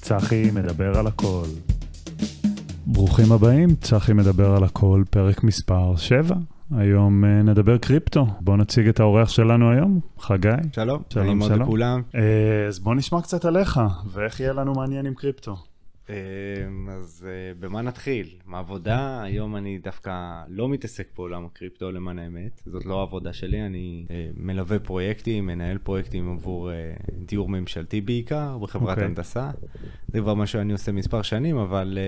צחי מדבר על הכל. ברוכים הבאים, צחי מדבר על הכל, פרק מספר 7. היום uh, נדבר קריפטו. בואו נציג את האורח שלנו היום, חגי. שלום, שלום, שלום. לכולם. Uh, אז בואו נשמע קצת עליך, ואיך יהיה לנו מעניין עם קריפטו. אמ, אז אה, במה נתחיל? מעבודה, היום אני דווקא לא מתעסק בעולם הקריפטו למען האמת, זאת לא העבודה שלי, אני אה, מלווה פרויקטים, מנהל פרויקטים עבור אה, דיור ממשלתי בעיקר, בחברת אוקיי. הנדסה. זה כבר מה שאני עושה מספר שנים, אבל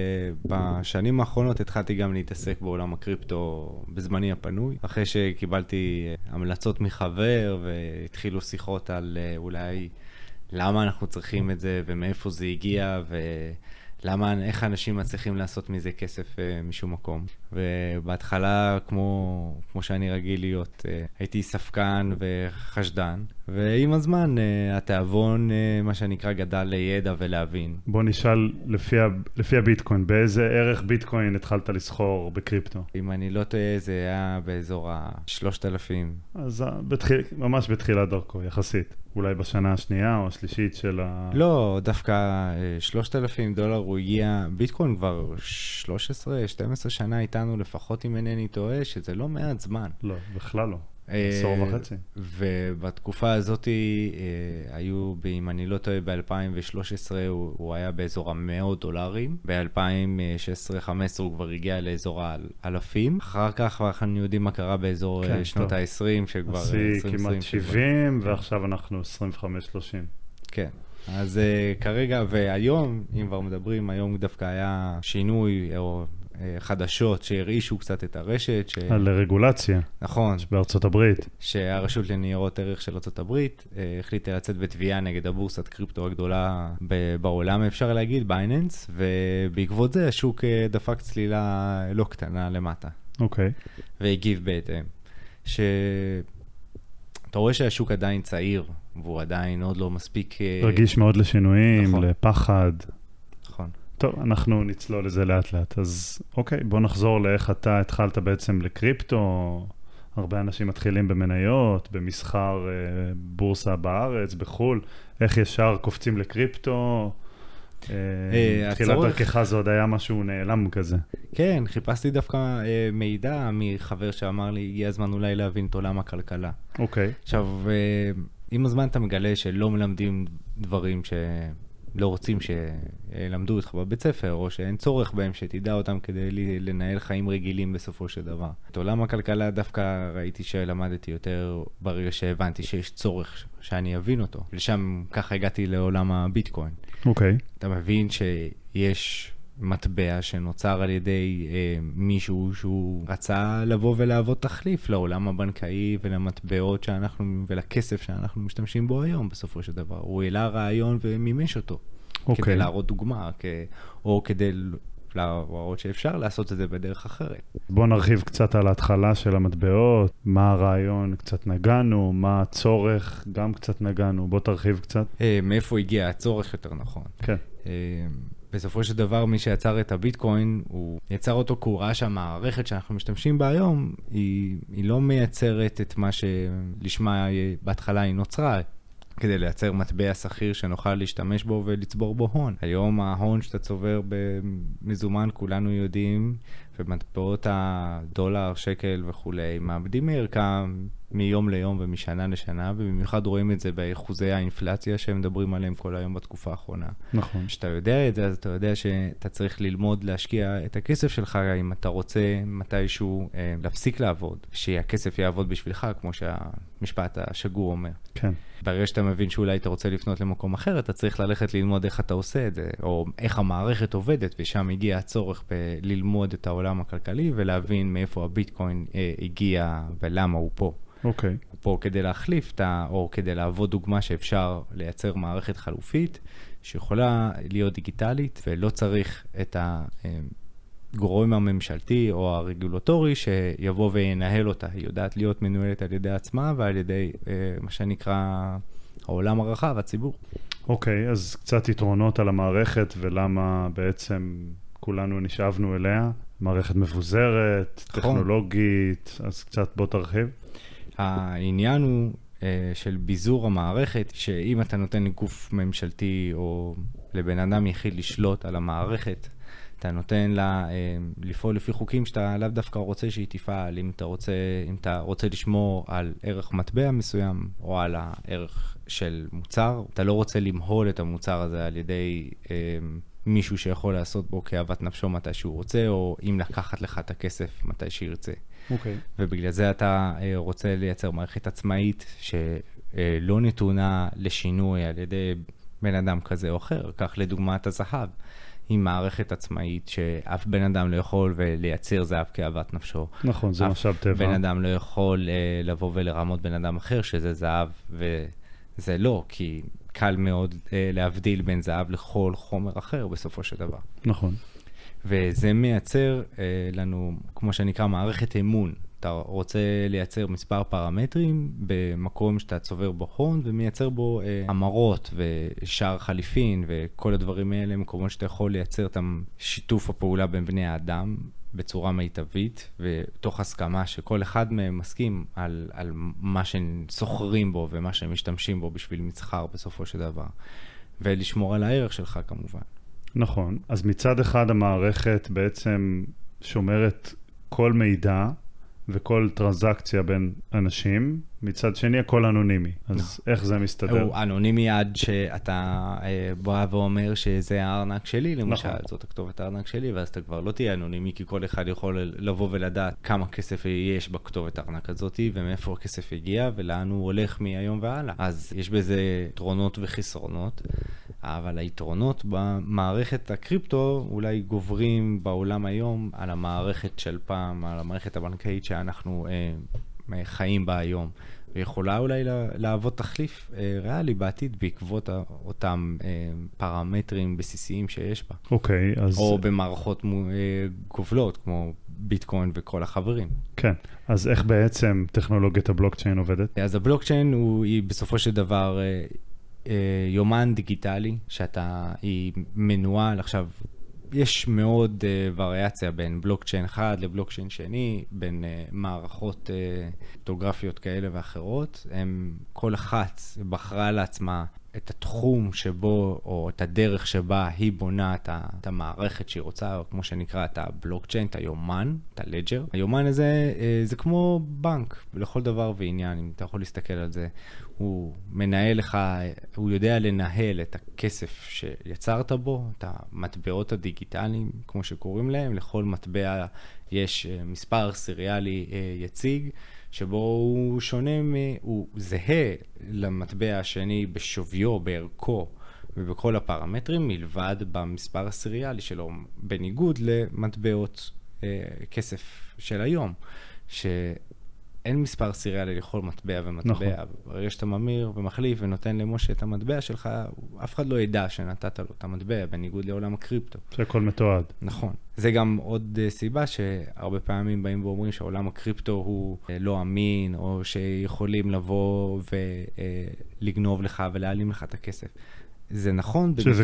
בשנים האחרונות התחלתי גם להתעסק בעולם הקריפטו בזמני הפנוי, אחרי שקיבלתי המלצות מחבר והתחילו שיחות על אולי... למה אנחנו צריכים את זה ומאיפה זה הגיע ולמה, איך אנשים מצליחים לעשות מזה כסף uh, משום מקום. ובהתחלה, כמו, כמו שאני רגיל להיות, uh, הייתי ספקן וחשדן, ועם הזמן uh, התיאבון, uh, מה שנקרא, גדל לידע ולהבין. בואו נשאל לפי, לפי הביטקוין, באיזה ערך ביטקוין התחלת לסחור בקריפטו? אם אני לא טועה, זה היה באזור ה-3,000. אז אה, בתחיל, ממש בתחילת דרכו, יחסית. אולי בשנה השנייה או השלישית של ה... לא, דווקא אה, 3,000 דולר הוא הגיע, ביטקוין כבר 13-12 שנה איתנו, לפחות אם אינני טועה, שזה לא מעט זמן. לא, בכלל לא. אה, עשור וחצי. ובתקופה הזאת אה, היו, אם אני לא טועה, ב-2013 הוא, הוא היה באזור המאות דולרים, ב-2016-2015 הוא כבר הגיע לאזור האלפים, אחר כך אנחנו יודעים מה קרה באזור כן, אה, שנות טוב. ה-20, שכבר... 2020 כמעט שכבר- 70, כן. ועכשיו אנחנו 25-30. כן. אז uh, כרגע, והיום, אם כבר מדברים, היום דווקא היה שינוי או חדשות שהרעישו קצת את הרשת, ש... על רגולציה נכון, בארצות הברית. שהרשות לניירות ערך של ארה"ב uh, החליטה לצאת בתביעה נגד הבורסת קריפטו הגדולה בעולם, אפשר להגיד, בייננס, ובעקבות זה השוק uh, דפק צלילה לא קטנה למטה, אוקיי. והגיב בהתאם. ש... אתה רואה שהשוק עדיין צעיר, והוא עדיין עוד לא מספיק... אה, רגיש מאוד לשינויים, נכון. לפחד. טוב, אנחנו נצלול לזה לאט לאט. אז אוקיי, בוא נחזור לאיך אתה התחלת בעצם לקריפטו. הרבה אנשים מתחילים במניות, במסחר אה, בורסה בארץ, בחו"ל. איך ישר קופצים לקריפטו? אה, אה, תחילת הצורך- דרכך זה עוד היה משהו נעלם כזה. כן, חיפשתי דווקא אה, מידע מחבר שאמר לי, הגיע הזמן אולי להבין את עולם הכלכלה. אוקיי, עכשיו, אה, עם הזמן אתה מגלה שלא מלמדים דברים שלא רוצים שילמדו אותך בבית ספר, או שאין צורך בהם שתדע אותם כדי לנהל חיים רגילים בסופו של דבר. את עולם הכלכלה דווקא ראיתי שלמדתי יותר ברגע שהבנתי שיש צורך שאני אבין אותו. לשם ככה הגעתי לעולם הביטקוין. אוקיי. אתה מבין שיש מטבע שנוצר על ידי אה, מישהו שהוא רצה לבוא ולהוות תחליף לעולם הבנקאי ולמטבעות שאנחנו, ולכסף שאנחנו משתמשים בו היום בסופו של דבר. הוא העלה רעיון ומימש אותו. אוקיי. כדי להראות דוגמה, כ... או כדי להראות שאפשר לעשות את זה בדרך אחרת. בוא נרחיב קצת על ההתחלה של המטבעות, מה הרעיון, קצת נגענו, מה הצורך, גם קצת נגענו. בוא תרחיב קצת. אה, מאיפה הגיע הצורך יותר נכון. כן. אה, בסופו של דבר, מי שיצר את הביטקוין, הוא יצר אותו כי הוא ראה שהמערכת שאנחנו משתמשים בה היום, היא, היא לא מייצרת את מה שלשמה בהתחלה היא נוצרה. כדי לייצר מטבע שכיר שנוכל להשתמש בו ולצבור בו הון. היום ההון שאתה צובר במזומן, כולנו יודעים, ומטבעות הדולר, שקל וכולי, מאבדים מערכם מיום ליום ומשנה לשנה, ובמיוחד רואים את זה באחוזי האינפלציה שהם מדברים עליהם כל היום בתקופה האחרונה. נכון. כשאתה יודע את זה, אז אתה יודע שאתה צריך ללמוד להשקיע את הכסף שלך, אם אתה רוצה מתישהו אה, להפסיק לעבוד, שהכסף יעבוד בשבילך, כמו שהמשפט השגור אומר. כן. ברגע שאתה מבין שאולי אתה רוצה לפנות למקום אחר, אתה צריך ללכת ללמוד איך אתה עושה את זה, או איך המערכת עובדת, ושם הגיע הצורך בללמוד את העולם הכלכלי ולהבין מאיפה הביטקוין אה, הגיע ולמה הוא פה. אוקיי. הוא פה כדי להחליף את ה... או כדי להוות דוגמה שאפשר לייצר מערכת חלופית שיכולה להיות דיגיטלית ולא צריך את הגורם הממשלתי או הרגולטורי שיבוא וינהל אותה. היא יודעת להיות מנוהלת על ידי עצמה ועל ידי אה, מה שנקרא העולם הרחב, הציבור. אוקיי, אז קצת יתרונות על המערכת ולמה בעצם כולנו נשאבנו אליה. מערכת מבוזרת, נכון. טכנולוגית, אז קצת בוא תרחיב. העניין הוא אה, של ביזור המערכת, שאם אתה נותן לגוף ממשלתי או לבן אדם יחיד לשלוט על המערכת, אתה נותן לה אה, לפעול לפי חוקים שאתה לאו דווקא רוצה שהיא תפעל, אם אתה רוצה, אם אתה רוצה לשמור על ערך מטבע מסוים או על הערך של מוצר, אתה לא רוצה למהול את המוצר הזה על ידי אה, מישהו שיכול לעשות בו כאוות נפשו מתי שהוא רוצה, או אם לקחת לך את הכסף מתי שירצה. אוקיי. Okay. ובגלל זה אתה אה, רוצה לייצר מערכת עצמאית שלא נתונה לשינוי על ידי בן אדם כזה או אחר. קח לדוגמה את הזהב. היא מערכת עצמאית שאף בן אדם לא יכול לייצר זהב כאוות נפשו. נכון, זה משאב טבע. אף בן אדם לא יכול uh, לבוא ולרמות בן אדם אחר שזה זהב, וזה לא, כי קל מאוד uh, להבדיל בין זהב לכל חומר אחר בסופו של דבר. נכון. וזה מייצר uh, לנו, כמו שנקרא, מערכת אמון. אתה רוצה לייצר מספר פרמטרים במקום שאתה צובר בו הון ומייצר בו אה, המרות ושער חליפין וכל הדברים האלה, מקומות שאתה יכול לייצר את שיתוף הפעולה בין בני האדם בצורה מיטבית ותוך הסכמה שכל אחד מהם מסכים על, על מה שהם סוחרים בו ומה שהם משתמשים בו בשביל מסחר בסופו של דבר. ולשמור על הערך שלך כמובן. נכון, אז מצד אחד המערכת בעצם שומרת כל מידע וכל טרנזקציה בין אנשים, מצד שני הכל אנונימי. אז לא. איך זה מסתדר? הוא אנונימי עד שאתה אה, בא ואומר שזה הארנק שלי, למשל, נכון. זאת הכתובת הארנק שלי, ואז אתה כבר לא תהיה אנונימי, כי כל אחד יכול לבוא ולדעת כמה כסף יש בכתובת הארנק הזאת, ומאיפה הכסף הגיע, ולאן הוא הולך מהיום והלאה. אז יש בזה יתרונות וחסרונות. אבל היתרונות במערכת הקריפטו אולי גוברים בעולם היום על המערכת של פעם, על המערכת הבנקאית שאנחנו אה, חיים בה היום. ויכולה אולי להוות תחליף אה, ריאלי בעתיד בעקבות אותם אה, פרמטרים בסיסיים שיש בה. אוקיי, okay, אז... או במערכות אה, גובלות, כמו ביטקוין וכל החברים. כן, אז איך בעצם טכנולוגיית הבלוקצ'יין עובדת? אז הבלוקצ'יין הוא, היא בסופו של דבר יומן דיגיטלי, שאתה, היא מנוהל עכשיו. יש מאוד uh, וריאציה בין בלוקצ'יין אחד לבלוקצ'יין שני, בין uh, מערכות פוטוגרפיות uh, כאלה ואחרות. הם, כל אחת בחרה לעצמה את התחום שבו, או את הדרך שבה היא בונה את, ה, את המערכת שהיא רוצה, או כמו שנקרא, את הבלוקצ'יין, את היומן, את הלג'ר. היומן הזה, אה, זה כמו בנק, לכל דבר ועניין, אם אתה יכול להסתכל על זה. הוא מנהל לך, הוא יודע לנהל את הכסף שיצרת בו, את המטבעות הדיגיטליים, כמו שקוראים להם, לכל מטבע יש אה, מספר סיריאלי אה, יציג. שבו הוא שונה, הוא זהה למטבע השני בשוויו, בערכו ובכל הפרמטרים, מלבד במספר הסיריאלי שלו, בניגוד למטבעות אה, כסף של היום, ש... אין מספר סיריאלי לכל מטבע ומטבע. נכון. ברגע שאתה ממיר ומחליף ונותן למשה את המטבע שלך, אף אחד לא ידע שנתת לו את המטבע, בניגוד לעולם הקריפטו. שהכל מתועד. נכון. זה גם עוד uh, סיבה שהרבה פעמים באים ואומרים שעולם הקריפטו הוא uh, לא אמין, או שיכולים לבוא ולגנוב uh, לך ולהעלים לך את הכסף. זה נכון במקרים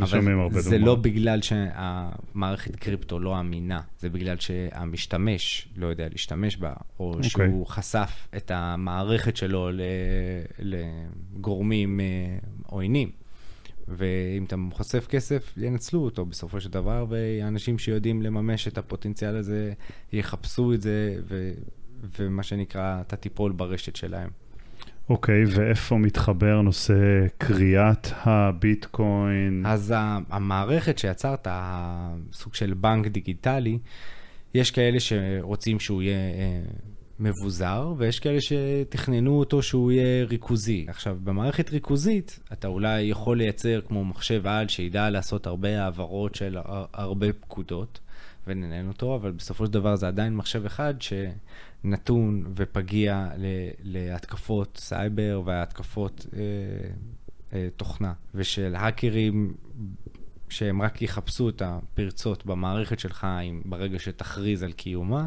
מסוימים, אבל זה לא בגלל שהמערכת קריפטו לא אמינה, זה בגלל שהמשתמש לא יודע להשתמש בה, או okay. אוקיי. שהוא חשף את המערכת שלו לגורמים אה, עוינים. ואם אתה חושף כסף, ינצלו אותו בסופו של דבר, ואנשים שיודעים לממש את הפוטנציאל הזה, יחפשו את זה, ו... ומה שנקרא, אתה תיפול ברשת שלהם. אוקיי, okay, ואיפה מתחבר נושא קריאת הביטקוין? אז המערכת שיצרת, סוג של בנק דיגיטלי, יש כאלה שרוצים שהוא יהיה אה, מבוזר, ויש כאלה שתכננו אותו שהוא יהיה ריכוזי. עכשיו, במערכת ריכוזית, אתה אולי יכול לייצר כמו מחשב על שידע לעשות הרבה העברות של הרבה פקודות, וננהל אותו, אבל בסופו של דבר זה עדיין מחשב אחד שנתון ופגיע להתקפות סייבר והתקפות אה, אה, תוכנה. ושל האקרים שהם רק יחפשו את הפרצות במערכת שלך עם, ברגע שתכריז על קיומה,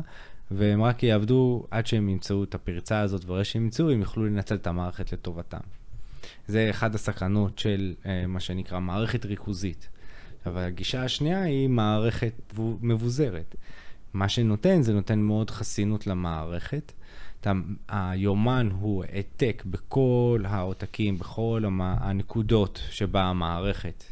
והם רק יעבדו עד שהם ימצאו את הפרצה הזאת, וברגע שהם ימצאו, הם יוכלו לנצל את המערכת לטובתם. זה אחד הסכנות של אה, מה שנקרא מערכת ריכוזית. אבל הגישה השנייה היא מערכת מבוזרת. מה שנותן, זה נותן מאוד חסינות למערכת. אתה, היומן הוא העתק בכל העותקים, בכל הנקודות שבה המערכת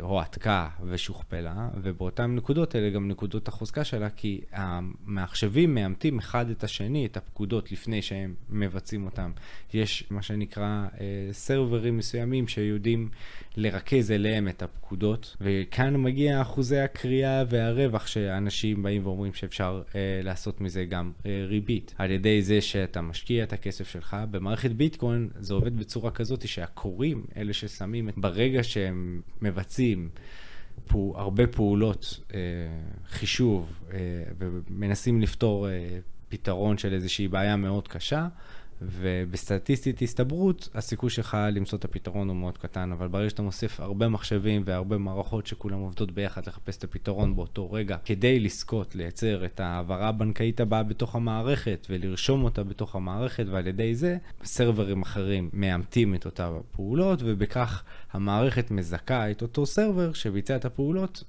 הועתקה ושוכפלה, ובאותן נקודות האלה גם נקודות החוזקה שלה, כי המחשבים מאמתים אחד את השני, את הפקודות, לפני שהם מבצעים אותם. יש מה שנקרא סרברים מסוימים שיודעים לרכז אליהם את הפקודות, וכאן מגיע אחוזי הקריאה והרווח שאנשים באים ואומרים שאפשר אה, לעשות מזה גם אה, ריבית. על ידי זה שאתה משקיע את הכסף שלך, במערכת ביטקוין זה עובד בצורה כזאת שהקוראים, אלה ששמים, ברגע שהם מבצעים פו, הרבה פעולות אה, חישוב אה, ומנסים לפתור אה, פתרון של איזושהי בעיה מאוד קשה, ובסטטיסטית הסתברות, הסיכוי שלך למצוא את הפתרון הוא מאוד קטן, אבל ברגע שאתה מוסיף הרבה מחשבים והרבה מערכות שכולם עובדות ביחד לחפש את הפתרון באותו רגע, כדי לזכות לייצר את ההעברה הבנקאית הבאה בתוך המערכת ולרשום אותה בתוך המערכת, ועל ידי זה סרברים אחרים מאמתים את אותה פעולות, ובכך המערכת מזכה את אותו סרבר שביצע את הפעולות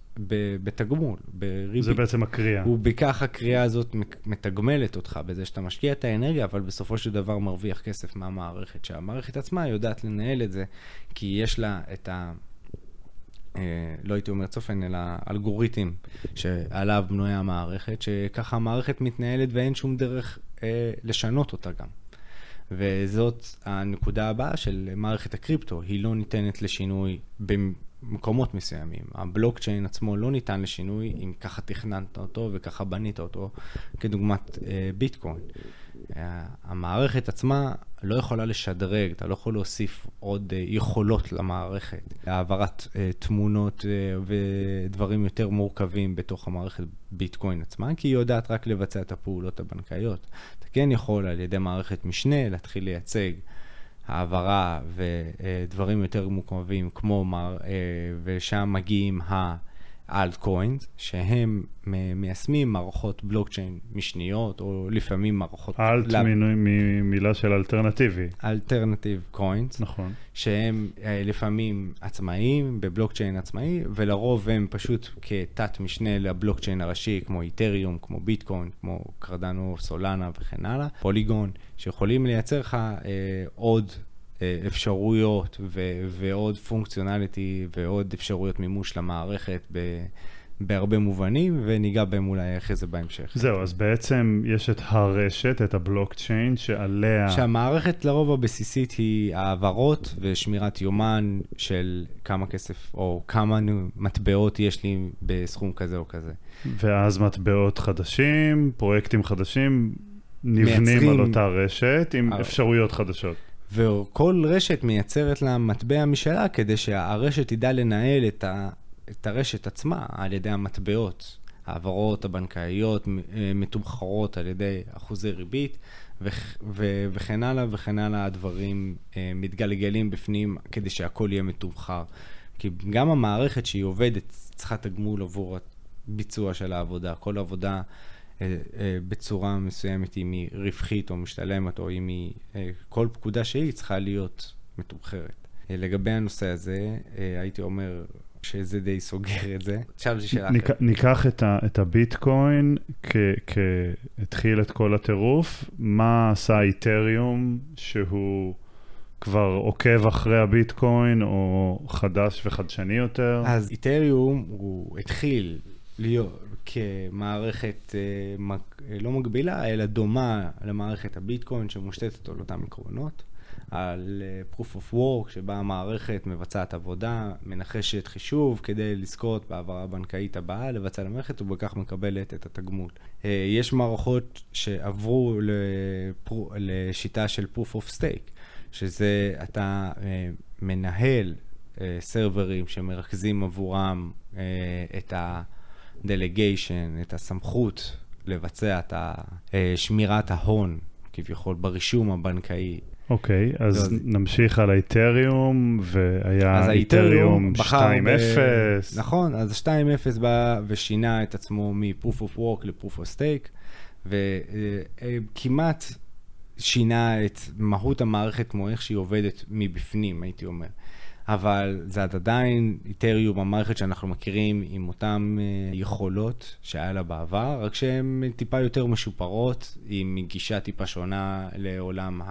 בתגמול, בריבית. זה בעצם הקריאה. ובכך הקריאה הזאת מתגמלת אותך בזה שאתה משקיע את האנרגיה, אבל בסופו של דבר מרוויח כסף מהמערכת, שהמערכת עצמה יודעת לנהל את זה, כי יש לה את ה... אה, לא הייתי אומר צופן, אלא אלגוריתם שעליו בנויה המערכת, שככה המערכת מתנהלת ואין שום דרך אה, לשנות אותה גם. וזאת הנקודה הבאה של מערכת הקריפטו, היא לא ניתנת לשינוי במקומות מסוימים. הבלוקצ'יין עצמו לא ניתן לשינוי אם ככה תכננת אותו וככה בנית אותו, כדוגמת אה, ביטקוין. אה, המערכת עצמה לא יכולה לשדרג, אתה לא יכול להוסיף עוד אה, יכולות למערכת. העברת אה, תמונות אה, ודברים יותר מורכבים בתוך המערכת ביטקוין עצמה, כי היא יודעת רק לבצע את הפעולות הבנקאיות. כן יכול על ידי מערכת משנה להתחיל לייצג העברה ודברים יותר מורכבים כמו, מר, ושם מגיעים ה... altcoins, שהם מיישמים מערכות בלוקצ'יין משניות, או לפעמים מערכות... alt לב... ממילה של אלטרנטיבי. אלטרנטיב קוינס. נכון. שהם אה, לפעמים עצמאיים, בבלוקצ'יין עצמאי, ולרוב הם פשוט כתת משנה לבלוקצ'יין הראשי, כמו איתריום, כמו ביטקוין, כמו קרדנו, סולנה וכן הלאה, פוליגון, שיכולים לייצר לך אה, עוד אפשרויות ו- ועוד פונקציונליטי ועוד אפשרויות מימוש למערכת ב- בהרבה מובנים, וניגע בהם אולי אחרי זה בהמשך. זהו, אז בעצם יש את הרשת, את הבלוקצ'יין, שעליה... שהמערכת לרוב הבסיסית היא העברות ושמירת יומן של כמה כסף, או כמה מטבעות יש לי בסכום כזה או כזה. ואז מטבעות חדשים, פרויקטים חדשים, נבנים מייצרים... על אותה רשת עם הר... אפשרויות חדשות. וכל רשת מייצרת לה מטבע משלה כדי שהרשת תדע לנהל את, ה, את הרשת עצמה על ידי המטבעות. העברות הבנקאיות מתומחרות על ידי אחוזי ריבית וכ, ו, וכן הלאה וכן הלאה הדברים אה, מתגלגלים בפנים כדי שהכל יהיה מתומחר. כי גם המערכת שהיא עובדת צריכה תגמול עבור הביצוע של העבודה. כל עבודה אה, אה, בצורה מסוימת, אם היא רווחית או משתלמת, או אם היא, אה, כל פקודה שהיא צריכה להיות מתומחרת. לגבי הנושא הזה, הייתי אומר שזה די סוגר את זה. עכשיו זו שאלה אחרת. ניקח את, ה, את הביטקוין כהתחיל את כל הטירוף, מה עשה איתריום שהוא... כבר עוקב אחרי הביטקוין, או חדש וחדשני יותר? אז איתריום הוא התחיל להיות, כמערכת אה, אה, לא מקבילה, אלא דומה למערכת הביטקוין שמושתתת על אותם עקרונות, על אה, proof of work, שבה המערכת מבצעת עבודה, מנחשת חישוב כדי לזכות בהעברה הבנקאית הבאה, לבצע למערכת ובכך מקבלת את התגמול. יש מערכות שעברו לשיטה של proof of stake, שזה אתה מנהל סרברים שמרכזים עבורם את ה... דלגיישן, את הסמכות לבצע את אה, שמירת ההון, כביכול, ברישום הבנקאי. אוקיי, okay, אז לא, נמשיך על האיתריום, והיה איתריום 2.0. נכון, אז 2.0 בא ושינה את עצמו מ-proof of work ל-proof of stake, וכמעט שינה את מהות המערכת כמו איך שהיא עובדת מבפנים, הייתי אומר. אבל זה עדיין איתריום, המערכת שאנחנו מכירים עם אותן אה, יכולות שהיה לה בעבר, רק שהן טיפה יותר משופרות, עם גישה טיפה שונה לעולם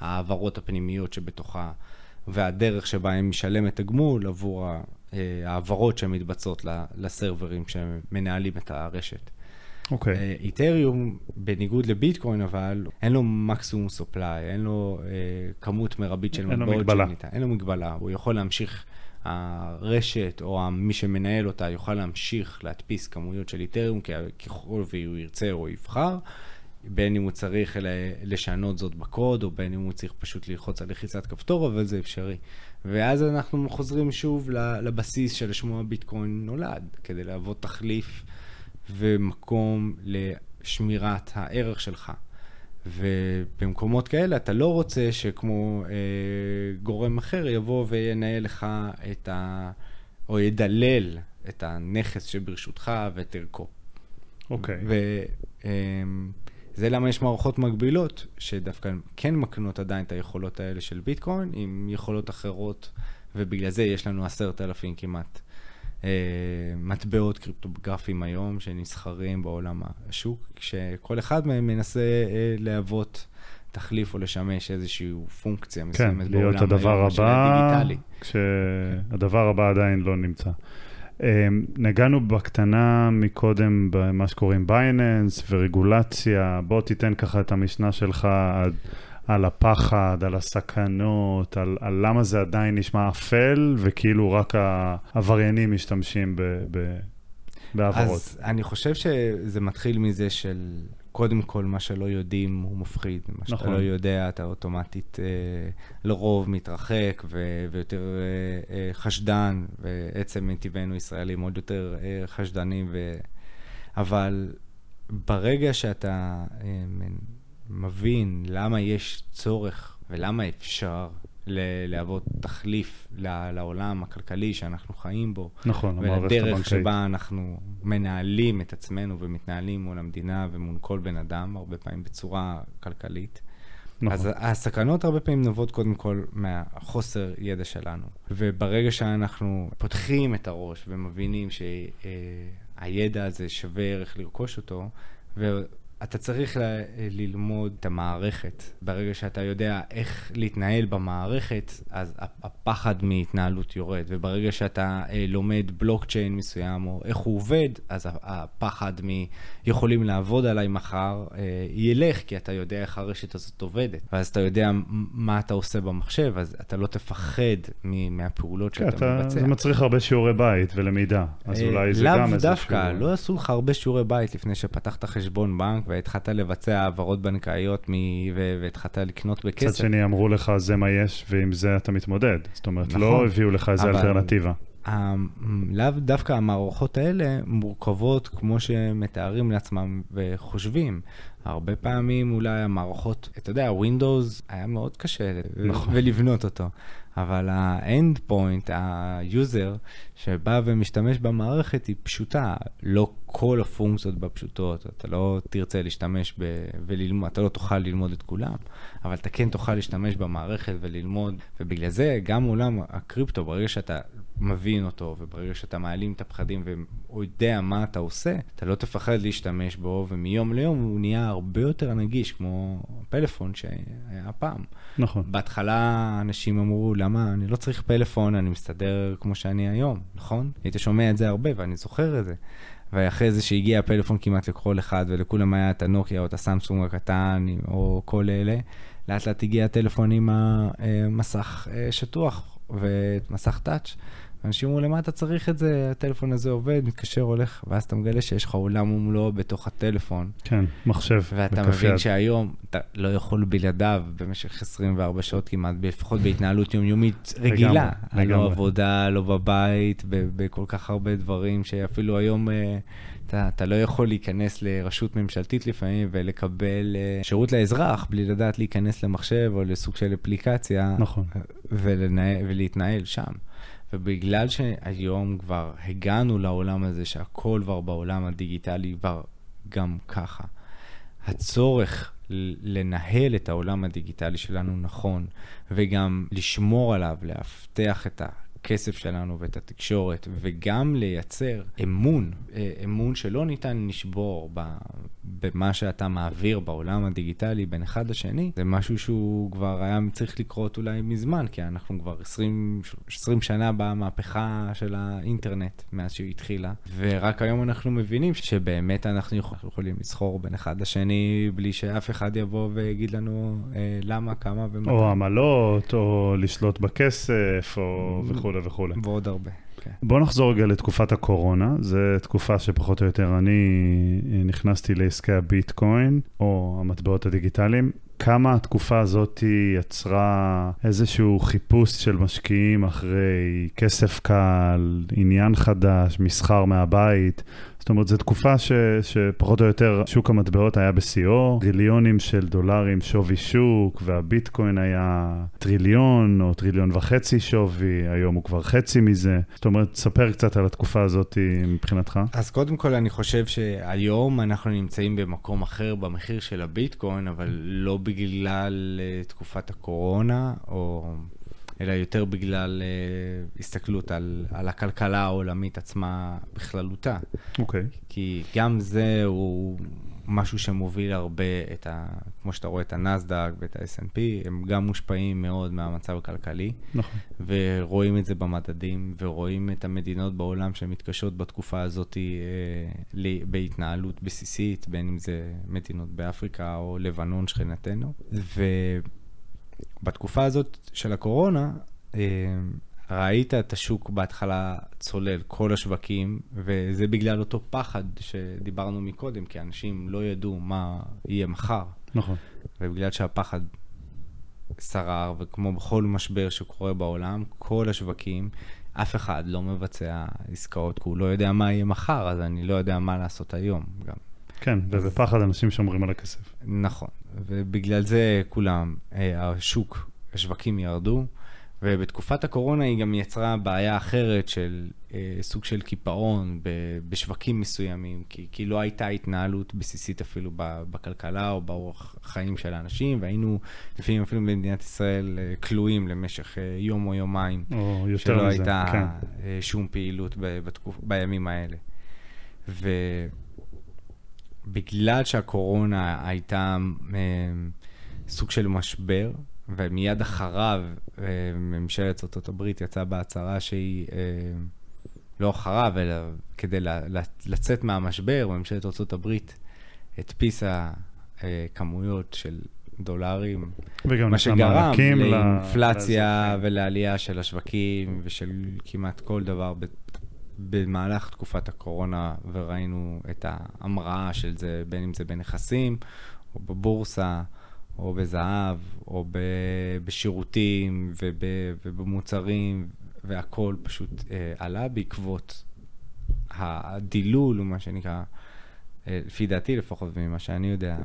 ההעברות הפנימיות שבתוכה, והדרך שבה היא משלמת הגמול עבור אה, ההעברות שמתבצעות לסרברים שמנהלים את הרשת. אוקיי. Okay. אה, איתריום, בניגוד לביטקוין, אבל אין לו מקסימום סופליי, אין לו אה, כמות מרבית של מטבעות. אין לו מגבלה. שניתן, אין לו מגבלה, הוא יכול להמשיך, הרשת או מי שמנהל אותה יוכל להמשיך להדפיס כמויות של איתריום ככל והוא ירצה או יבחר. בין אם הוא צריך לשנות זאת בקוד, או בין אם הוא צריך פשוט ללחוץ על לחיצת כפתור, אבל זה אפשרי. ואז אנחנו חוזרים שוב לבסיס שלשמו הביטקוין נולד, כדי להוות תחליף ומקום לשמירת הערך שלך. ובמקומות כאלה אתה לא רוצה שכמו אה, גורם אחר יבוא וינהל לך את ה... או ידלל את הנכס שברשותך ואת ערכו. אוקיי. Okay. וזה אה, למה יש מערכות מקבילות, שדווקא כן מקנות עדיין את היכולות האלה של ביטקוין, עם יכולות אחרות, ובגלל זה יש לנו עשרת אלפים כמעט מטבעות קריפטוגרפיים היום שנסחרים בעולם השוק, כשכל אחד מהם מנסה אה, להוות תחליף או לשמש איזושהי פונקציה כן, מסוימת בעולם להיות הדבר הבא, כשהדבר הבא עדיין לא נמצא. אה, נגענו בקטנה מקודם במה שקוראים בייננס ורגולציה, בוא תיתן ככה את המשנה שלך על הפחד, על הסכנות, על, על למה זה עדיין נשמע אפל, וכאילו רק העבריינים משתמשים ב, ב, בעברות. אז אני חושב שזה מתחיל מזה של קודם כל מה שלא יודעים הוא מפחיד. מה נכון. שאתה לא יודע, אתה אוטומטית אה, לרוב מתרחק ו- ויותר אה, אה, חשדן, ועצם מטבענו ישראלים עוד יותר אה, חשדנים, ו... אבל ברגע שאתה... אה, מבין למה יש צורך ולמה אפשר להוות תחליף לעולם הכלכלי שאנחנו חיים בו. נכון, המערכת הבנקאית. ולדרך שבה אנחנו מנהלים את עצמנו ומתנהלים מול המדינה ומול כל בן אדם, הרבה פעמים בצורה כלכלית. נכון. אז הסכנות הרבה פעמים נובעות קודם כל מהחוסר ידע שלנו. וברגע שאנחנו פותחים את הראש ומבינים שהידע הזה שווה ערך לרכוש אותו, אתה צריך ל- ללמוד את המערכת. ברגע שאתה יודע איך להתנהל במערכת, אז הפחד מהתנהלות יורד. וברגע שאתה אה, לומד בלוקצ'יין מסוים, או איך הוא עובד, אז הפחד מיכולים לעבוד עליי מחר אה, ילך, כי אתה יודע איך הרשת הזאת עובדת. ואז אתה יודע מה אתה עושה במחשב, אז אתה לא תפחד מהפעולות שאתה כן, אתה, מבצע. זה מצריך הרבה שיעורי בית ולמידה, אז אה, אולי זה גם איזשהו... לאו דווקא, לא עשו לך הרבה שיעורי בית לפני שפתחת חשבון בנק. והתחלת לבצע העברות בנקאיות מ... והתחלת לקנות בכסף. מצד שני, אמרו לך, זה מה יש, ועם זה אתה מתמודד. זאת אומרת, לא נכון, לא הביאו לך איזה אבל... אלטרנטיבה. לאו דווקא המערכות האלה מורכבות כמו שמתארים לעצמם וחושבים. הרבה פעמים אולי המערכות, אתה יודע, Windows היה מאוד קשה נכון. ולבנות אותו. אבל ה end point, ה user שבא ומשתמש במערכת היא פשוטה. לא כל הפונקציות בה פשוטות, אתה לא תרצה להשתמש ב... וללמוד, אתה לא תוכל ללמוד את כולם, אבל אתה כן תוכל להשתמש במערכת וללמוד, ובגלל זה גם עולם הקריפטו, ברגע שאתה מבין אותו, וברגע שאתה מעלים את הפחדים והוא יודע מה אתה עושה, אתה לא תפחד להשתמש בו, ומיום ליום הוא נהיה הרבה יותר נגיש, כמו פלאפון שהיה פעם. נכון. בהתחלה אנשים אמרו, למה אני לא צריך פלאפון, אני מסתדר כמו שאני היום, נכון? היית שומע את זה הרבה, ואני זוכר את זה. ואחרי זה שהגיע הפלאפון כמעט לכל אחד, ולכולם היה את הנוקיה או את הסמסונג הקטן, או כל אלה, לאט לאט הגיע הטלפון עם המסך אה, שטוח ומסך טאץ'. אנשים אמרו, למה אתה צריך את זה? הטלפון הזה עובד, מתקשר, הולך, ואז אתה מגלה שיש לך עולם ומלואו בתוך הטלפון. כן, מחשב. ואתה מבין יד. שהיום אתה לא יכול בלעדיו במשך 24 שעות כמעט, לפחות בהתנהלות יומיומית רגילה. לגמרי. לא עבודה, לא בבית, בכל כך הרבה דברים שאפילו היום... אה, אתה, אתה לא יכול להיכנס לרשות ממשלתית לפעמים ולקבל uh, שירות לאזרח בלי לדעת להיכנס למחשב או לסוג של אפליקציה. נכון. ולנהל, ולהתנהל שם. ובגלל שהיום כבר הגענו לעולם הזה, שהכל כבר בעולם הדיגיטלי כבר גם ככה, הצורך לנהל את העולם הדיגיטלי שלנו נכון, וגם לשמור עליו, לאבטח את. הכסף שלנו ואת התקשורת, וגם לייצר אמון, אה, אמון שלא ניתן לשבור במה שאתה מעביר בעולם הדיגיטלי בין אחד לשני, זה משהו שהוא כבר היה צריך לקרות אולי מזמן, כי אנחנו כבר 20, 20 שנה במהפכה של האינטרנט מאז שהיא התחילה, ורק היום אנחנו מבינים שבאמת אנחנו יכולים לסחור בין אחד לשני בלי שאף אחד יבוא ויגיד לנו אה, למה, כמה ומה. או עמלות, או לשלוט בכסף, או וכולי וכולי. ועוד הרבה. Okay. אוקיי. בוא נחזור רגע לתקופת הקורונה, זו תקופה שפחות או יותר אני אה, נכנסתי לעסקי הביטקוין, או המטבעות הדיגיטליים. כמה התקופה הזאת יצרה איזשהו חיפוש של משקיעים אחרי כסף קל, עניין חדש, מסחר מהבית. זאת אומרת, זו תקופה ש, שפחות או יותר שוק המטבעות היה בשיאו, טריליונים של דולרים שווי שוק, והביטקוין היה טריליון או טריליון וחצי שווי, היום הוא כבר חצי מזה. זאת אומרת, ספר קצת על התקופה הזאת מבחינתך. אז קודם כל, אני חושב שהיום אנחנו נמצאים במקום אחר במחיר של הביטקוין, אבל לא בגלל אה, תקופת הקורונה, או... אלא יותר בגלל uh, הסתכלות על, על הכלכלה העולמית עצמה בכללותה. אוקיי. Okay. כי גם זה הוא משהו שמוביל הרבה את ה... כמו שאתה רואה את הנסדק ואת ה-S&P, הם גם מושפעים מאוד מהמצב הכלכלי. נכון. ורואים את זה במדדים, ורואים את המדינות בעולם שמתקשות בתקופה הזאת uh, בהתנהלות בסיסית, בין אם זה מדינות באפריקה או לבנון שכנתנו. ו... בתקופה הזאת של הקורונה, אה, ראית את השוק בהתחלה צולל, כל השווקים, וזה בגלל אותו פחד שדיברנו מקודם, כי אנשים לא ידעו מה יהיה מחר. נכון. ובגלל שהפחד שרר, וכמו בכל משבר שקורה בעולם, כל השווקים, אף אחד לא מבצע עסקאות, כי הוא לא יודע מה יהיה מחר, אז אני לא יודע מה לעשות היום גם. כן, ובפחד אנשים שומרים על הכסף. נכון, ובגלל זה כולם, אה, השוק, השווקים ירדו, ובתקופת הקורונה היא גם יצרה בעיה אחרת של אה, סוג של קיפאון בשווקים מסוימים, כי, כי לא הייתה התנהלות בסיסית אפילו בכלכלה או באורח החיים של האנשים, והיינו לפעמים אפילו במדינת ישראל אה, כלואים למשך יום או יומיים, או יותר שלא מזה, הייתה כן. שום פעילות בתקופ, בימים האלה. ו... בגלל שהקורונה הייתה אה, סוג של משבר, ומיד אחריו אה, ממשלת ארה"ב יצאה בהצהרה שהיא, אה, לא אחריו, אלא כדי לצאת מהמשבר, ממשלת ארה"ב הדפיסה כמויות של דולרים, מה שגרם לאינפלציה ולעלייה של השווקים ושל כמעט כל דבר במהלך תקופת הקורונה וראינו את ההמראה של זה, בין אם זה בנכסים, או בבורסה, או בזהב, או בשירותים וב, ובמוצרים, והכל פשוט אה, עלה בעקבות הדילול, מה שנקרא, אה, לפי דעתי לפחות, וממה שאני יודע,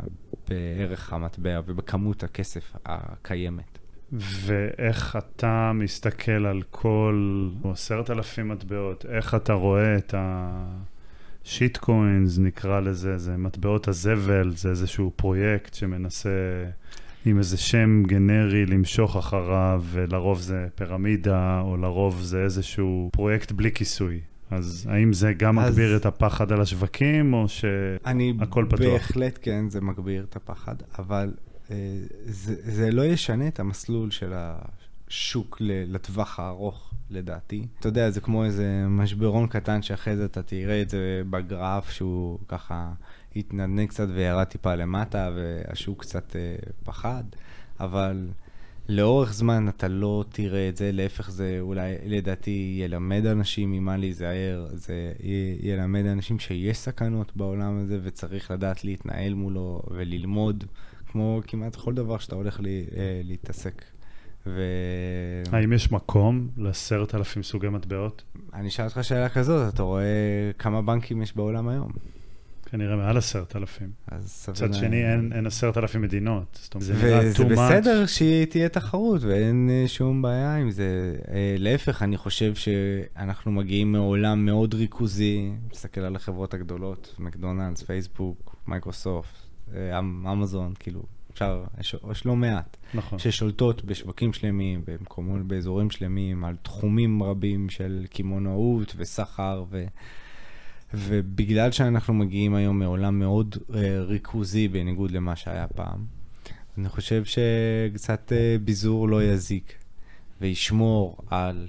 בערך המטבע ובכמות הכסף הקיימת. ואיך אתה מסתכל על כל עשרת אלפים מטבעות, איך אתה רואה את השיט קוינס, נקרא לזה, זה מטבעות הזבל, זה איזשהו פרויקט שמנסה עם איזה שם גנרי למשוך אחריו, ולרוב זה פירמידה, או לרוב זה איזשהו פרויקט בלי כיסוי. אז האם זה גם אז... מגביר את הפחד על השווקים, או שהכל פתוח? אני בהחלט כן, זה מגביר את הפחד, אבל זה, זה לא ישנה את המסלול של השוק לטווח הארוך, לדעתי. אתה יודע, זה כמו איזה משברון קטן שאחרי זה אתה תראה את זה בגרף שהוא ככה התנדנד קצת וירד טיפה למטה והשוק קצת אה, פחד, אבל לאורך זמן אתה לא תראה את זה, להפך זה אולי לדעתי ילמד אנשים ממה להיזהר, זה ילמד אנשים שיש סכנות בעולם הזה וצריך לדעת להתנהל מולו וללמוד. כמו כמעט כל דבר שאתה הולך לי, אה, להתעסק. ו... האם יש מקום לעשרת אלפים סוגי מטבעות? אני אשאל אותך שאלה כזאת, אתה רואה כמה בנקים יש בעולם היום? כנראה מעל עשרת אלפים. מצד שני, אין עשרת אלפים מדינות. זאת אומרת, זה נראה too much. וזה בסדר שתהיה תחרות ואין אה, שום בעיה עם זה. אה, להפך, אני חושב שאנחנו מגיעים מעולם מאוד ריכוזי, מסתכל על החברות הגדולות, מקדונלדס, פייסבוק, מייקרוסופט, אמזון, כאילו, אפשר, יש, יש לא מעט, נכון. ששולטות בשווקים שלמים, במקומות, באזורים שלמים, על תחומים רבים של קמעונאות וסחר, ו, ובגלל שאנחנו מגיעים היום מעולם מאוד אה, ריכוזי, בניגוד למה שהיה פעם, אני חושב שקצת אה, ביזור לא יזיק, וישמור על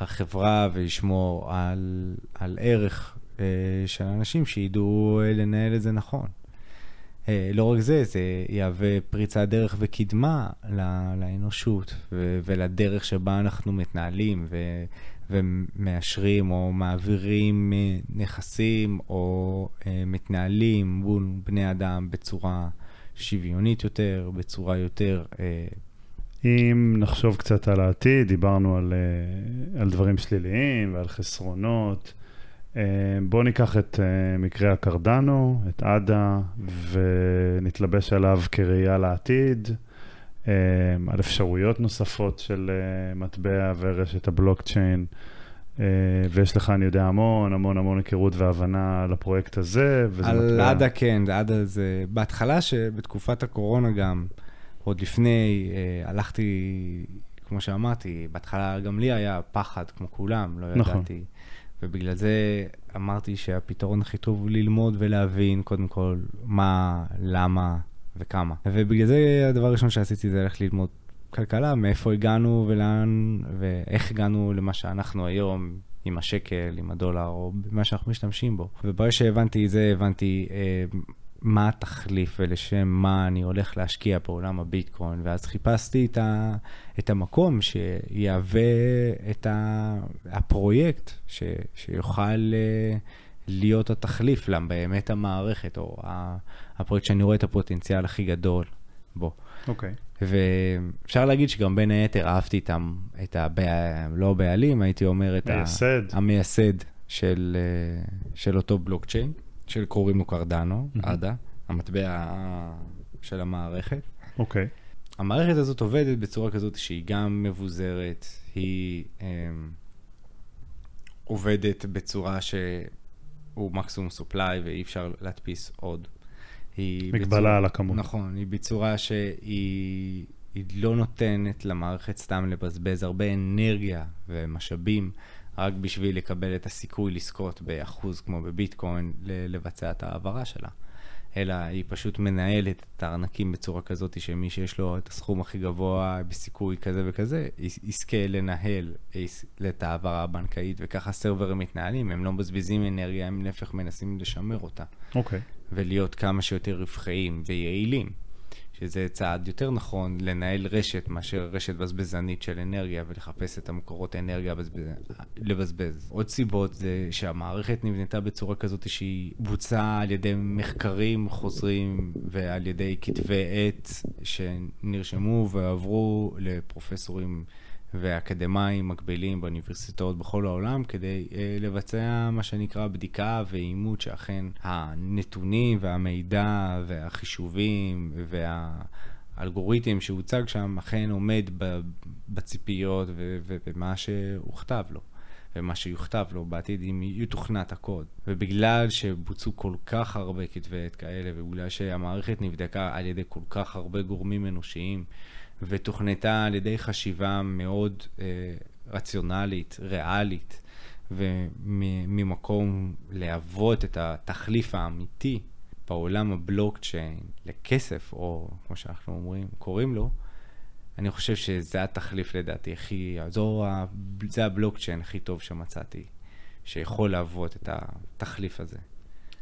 החברה וישמור על, על ערך אה, של אנשים שידעו אה, לנהל את זה נכון. אה, לא רק זה, זה יהווה פריצת דרך וקדמה ל- לאנושות ולדרך שבה אנחנו מתנהלים ו- ומאשרים או מעבירים אה, נכסים או אה, מתנהלים מול בני אדם בצורה שוויונית יותר, בצורה יותר... אם נחשוב קצת על העתיד, דיברנו על, על דברים שליליים ועל חסרונות. אה, בואו ניקח את אה, מקרה הקרדנו, את עדה, ונתלבש עליו כראייה לעתיד, אה, על אפשרויות נוספות של מטבע ורשת הבלוקצ'יין. ויש לך, אני יודע, המון המון המון היכרות והבנה לפרויקט הזה. וזה על מטבע- עדה כן, עדה זה... בהתחלה, שבתקופת הקורונה גם, עוד לפני, הלכתי, כמו שאמרתי, בהתחלה גם לי היה פחד, כמו כולם, לא נכון. ובגלל זה אמרתי שהפתרון הכי טוב הוא ללמוד ולהבין, קודם כל, מה, למה וכמה. ובגלל זה הדבר הראשון שעשיתי זה ללכת ללמוד כלכלה, מאיפה הגענו ולאן, ואיך הגענו למה שאנחנו היום, עם השקל, עם הדולר, או במה שאנחנו משתמשים בו. וברגע שהבנתי את זה, הבנתי אה, מה התחליף ולשם מה אני הולך להשקיע בעולם הביטקוין, ואז חיפשתי את, ה, את המקום שיהווה את ה, הפרויקט, ש, שיוכל אה, להיות התחליף לה, באמת המערכת, או ה, הפרויקט שאני רואה את הפוטנציאל הכי גדול בו. אוקיי. ואפשר להגיד שגם בין היתר אהבתי איתם את הבעלים, לא הבעלים, הייתי אומר את ה- מייסד. המייסד של, אה, של אותו בלוקצ'יין, של קוראים לו קרדנו, מהמם. עדה, המטבע של המערכת. אוקיי. המערכת הזאת עובדת בצורה כזאת שהיא גם מבוזרת, היא אה, עובדת בצורה שהוא מקסימום סופליי ואי אפשר להדפיס עוד. מגבלה בצורה- על הכמות. נכון, היא בצורה שהיא היא לא נותנת למערכת סתם לבזבז הרבה אנרגיה ומשאבים רק בשביל לקבל את הסיכוי לזכות באחוז כמו בביטקוין לבצע את ההעברה שלה. אלא היא פשוט מנהלת את הארנקים בצורה כזאת שמי שיש לו את הסכום הכי גבוה בסיכוי כזה וכזה, יזכה לנהל את ההעברה הבנקאית, וככה סרברים מתנהלים, הם לא מבזבזים אנרגיה, הם להפך מנסים לשמר אותה. אוקיי. ולהיות כמה שיותר רווחיים ויעילים, שזה צעד יותר נכון לנהל רשת מאשר רשת בזבזנית של אנרגיה ולחפש את המקורות האנרגיה בזבז... לבזבז. עוד סיבות זה שהמערכת נבנתה בצורה כזאת שהיא בוצעה על ידי מחקרים חוזרים ועל ידי כתבי עת שנרשמו ועברו לפרופסורים ואקדמאים מקבילים באוניברסיטאות בכל העולם כדי אה, לבצע מה שנקרא בדיקה ואימות שאכן הנתונים והמידע והחישובים והאלגוריתם שהוצג שם אכן עומד בציפיות ובמה שהוכתב לו. ומה שיוכתב לו בעתיד אם יתוכנת הקוד. ובגלל שבוצעו כל כך הרבה כתבי עת כאלה, ובגלל שהמערכת נבדקה על ידי כל כך הרבה גורמים אנושיים, ותוכנתה על ידי חשיבה מאוד אה, רציונלית, ריאלית, וממקום להוות את התחליף האמיתי בעולם הבלוקצ'יין לכסף, או כמו שאנחנו אומרים, קוראים לו, אני חושב שזה התחליף לדעתי הכי, זו, זה הבלוקצ'יין הכי טוב שמצאתי, שיכול להוות את התחליף הזה.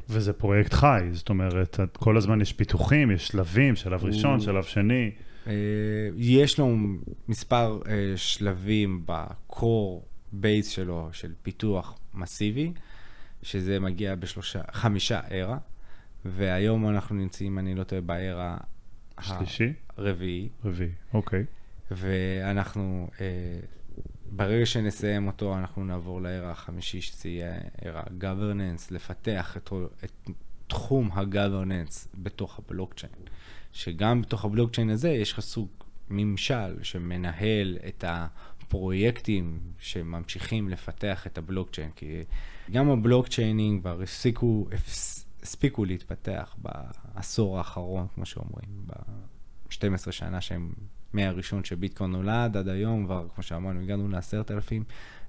וזה פרויקט חי, זאת אומרת, כל הזמן יש פיתוחים, יש שלבים, שלב ראשון, שלב שני. אה, יש לו מספר אה, שלבים בקור בייס שלו של פיתוח מסיבי, שזה מגיע בשלושה, חמישה ארה, והיום אנחנו נמצאים, אני לא טועה, בארה שלישי, הרביעי, רביעי, אוקיי. ואנחנו, אה, ברגע שנסיים אותו, אנחנו נעבור לארה החמישי, שזה יהיה ארה governance, לפתח את, את תחום ה-governance בתוך הבלוקצ'יין. שגם בתוך הבלוקצ'יין הזה יש לך סוג ממשל שמנהל את הפרויקטים שממשיכים לפתח את הבלוקצ'יין. כי גם הבלוקצ'יינים כבר הפסיקו, הפס, הספיקו להתפתח בעשור האחרון, כמו שאומרים, ב-12 שנה שהם מהראשון שביטקוין נולד עד היום, כבר, כמו שאמרנו, הגענו לעשרת אלפים,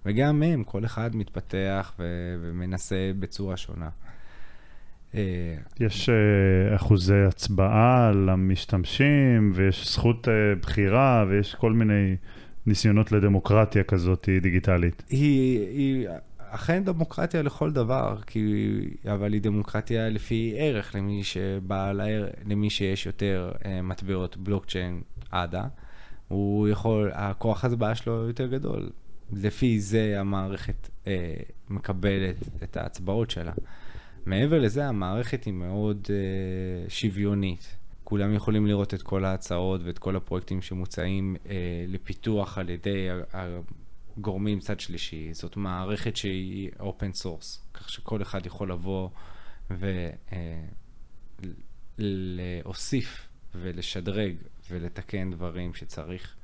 וגם הם, כל אחד מתפתח ו- ומנסה בצורה שונה. אה, יש אה, אחוזי הצבעה למשתמשים, ויש זכות אה, בחירה, ויש כל מיני ניסיונות לדמוקרטיה כזאת דיגיטלית. היא, היא אכן דמוקרטיה לכל דבר, כי, אבל היא דמוקרטיה לפי ערך, למי, שבעל, למי שיש יותר מטבעות בלוקצ'יין עדה, הוא יכול, הכוח הצבעה שלו יותר גדול. לפי זה המערכת אה, מקבלת את ההצבעות שלה. מעבר לזה, המערכת היא מאוד uh, שוויונית. כולם יכולים לראות את כל ההצעות ואת כל הפרויקטים שמוצעים uh, לפיתוח על ידי הגורמים צד שלישי. זאת מערכת שהיא open source, כך שכל אחד יכול לבוא ולהוסיף uh, ולשדרג ולתקן דברים שצריך.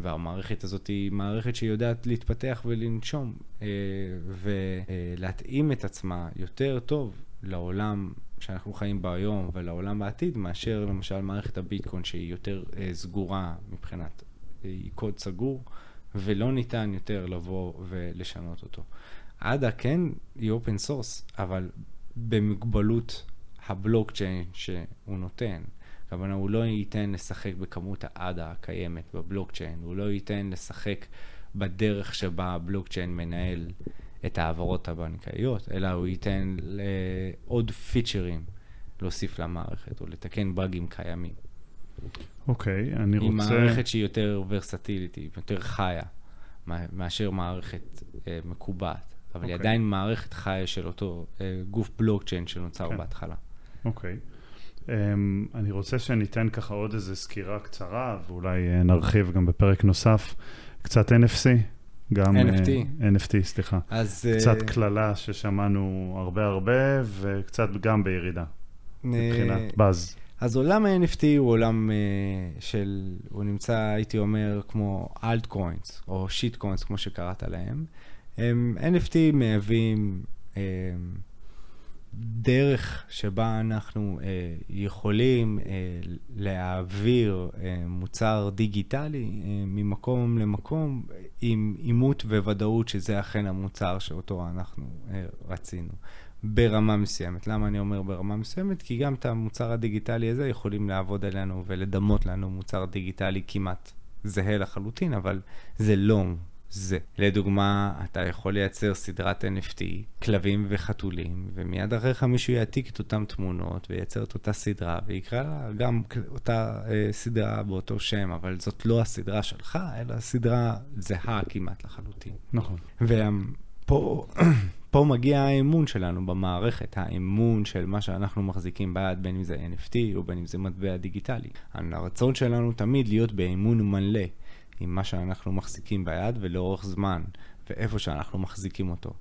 והמערכת הזאת היא מערכת שיודעת להתפתח ולנשום אה, ולהתאים את עצמה יותר טוב לעולם שאנחנו חיים בו היום ולעולם בעתיד, מאשר למשל מערכת הביטקוין שהיא יותר אה, סגורה מבחינת, אה, היא קוד סגור ולא ניתן יותר לבוא ולשנות אותו. עדה כן היא open source, אבל במגבלות הבלוקצ'יין שהוא נותן. הכוונה, הוא לא ייתן לשחק בכמות האדה הקיימת בבלוקצ'יין, הוא לא ייתן לשחק בדרך שבה הבלוקצ'יין מנהל את ההעברות הבנקאיות, אלא הוא ייתן עוד פיצ'רים להוסיף למערכת, או לתקן באגים קיימים. אוקיי, okay, אני רוצה... היא מערכת שהיא יותר ורסטילית, יותר חיה, מאשר מערכת אה, מקובעת. אבל okay. היא אוקיי. עדיין מערכת חיה של אותו אה, גוף בלוקצ'יין שנוצר okay. כן. בהתחלה. אוקיי. Okay. Um, אני רוצה שניתן ככה עוד איזה סקירה קצרה, ואולי uh, נרחיב גם בפרק נוסף, קצת NFC. גם NFT. Uh, NFT, סליחה. אז... קצת uh, קללה ששמענו הרבה הרבה, וקצת גם בירידה, uh, מבחינת באז. אז עולם ה-NFT הוא עולם uh, של, הוא נמצא, הייתי אומר, כמו אלט קוינס, או שיט קוינס, כמו שקראת להם. Um, NFT מהווים... Um, דרך שבה אנחנו אה, יכולים אה, להעביר אה, מוצר דיגיטלי אה, ממקום למקום עם אימות וודאות שזה אכן המוצר שאותו אנחנו אה, רצינו. ברמה מסוימת. למה אני אומר ברמה מסוימת? כי גם את המוצר הדיגיטלי הזה יכולים לעבוד עלינו ולדמות לנו מוצר דיגיטלי כמעט זהה לחלוטין, אבל זה לא זה. לדוגמה, אתה יכול לייצר סדרת NFT, כלבים וחתולים, ומיד אחריך מישהו יעתיק את אותן תמונות וייצר את אותה סדרה, ויקרא לה גם אותה אה, סדרה באותו שם, אבל זאת לא הסדרה שלך, אלא סדרה זהה כמעט לחלוטין. נכון. ופה... פה מגיע האמון שלנו במערכת, האמון של מה שאנחנו מחזיקים ביד, בין אם זה NFT או בין אם זה מטבע דיגיטלי. הרצון שלנו תמיד להיות באמון מלא. עם מה שאנחנו מחזיקים ביד ולאורך זמן, ואיפה שאנחנו מחזיקים אותו.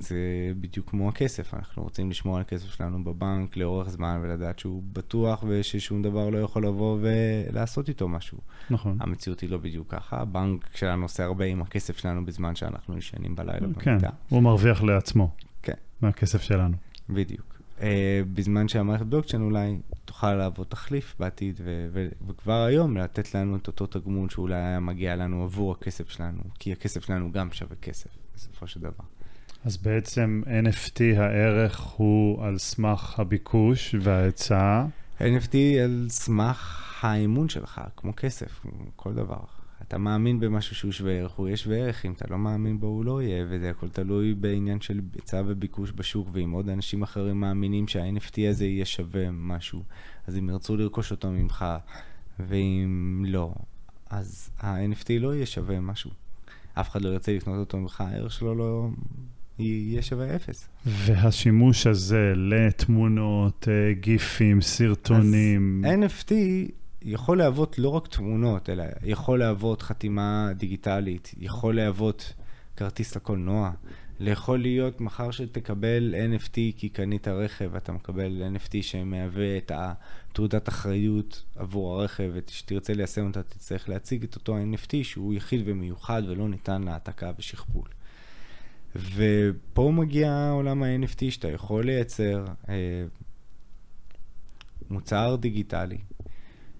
זה בדיוק כמו הכסף, אנחנו רוצים לשמור על הכסף שלנו בבנק לאורך זמן ולדעת שהוא בטוח וששום דבר לא יכול לבוא ולעשות איתו משהו. נכון. המציאות היא לא בדיוק ככה, הבנק שלנו עושה הרבה עם הכסף שלנו בזמן שאנחנו ישנים בלילה כן, במיטה. הוא מרוויח לעצמו. כן. מהכסף שלנו. בדיוק. Uh, בזמן שהמערכת בלוקצ'יין אולי תוכל להוות תחליף בעתיד, ו- ו- וכבר היום לתת לנו את אותו תגמול שאולי היה מגיע לנו עבור הכסף שלנו, כי הכסף שלנו גם שווה כסף, בסופו של דבר. אז בעצם NFT הערך הוא על סמך הביקוש וההיצע. NFT על סמך האמון שלך, כמו כסף, כל דבר. אתה מאמין במשהו שהוא שווה ערך, הוא יהיה שווה ערך, אם אתה לא מאמין בו הוא לא יהיה, וזה הכל תלוי בעניין של היצע וביקוש בשוק, ואם עוד אנשים אחרים מאמינים שה-NFT הזה יהיה שווה משהו, אז הם ירצו לרכוש אותו ממך, ואם לא, אז ה-NFT לא יהיה שווה משהו. אף אחד לא ירצה לקנות אותו ממך, הערך שלו לא... יהיה שווה אפס. והשימוש הזה לתמונות, אה, גיפים, סרטונים... אז NFT יכול להוות לא רק תמונות, אלא יכול להוות חתימה דיגיטלית, יכול להוות כרטיס לקולנוע, יכול להיות מחר שתקבל NFT כי קנית רכב, אתה מקבל NFT שמהווה את תעודת אחריות עבור הרכב, ושתרצה ליישם אותה, תצטרך להציג את אותו NFT שהוא יחיד ומיוחד ולא ניתן להעתקה ושכפול. ופה מגיע עולם ה-NFT, שאתה יכול לייצר אה, מוצר דיגיטלי,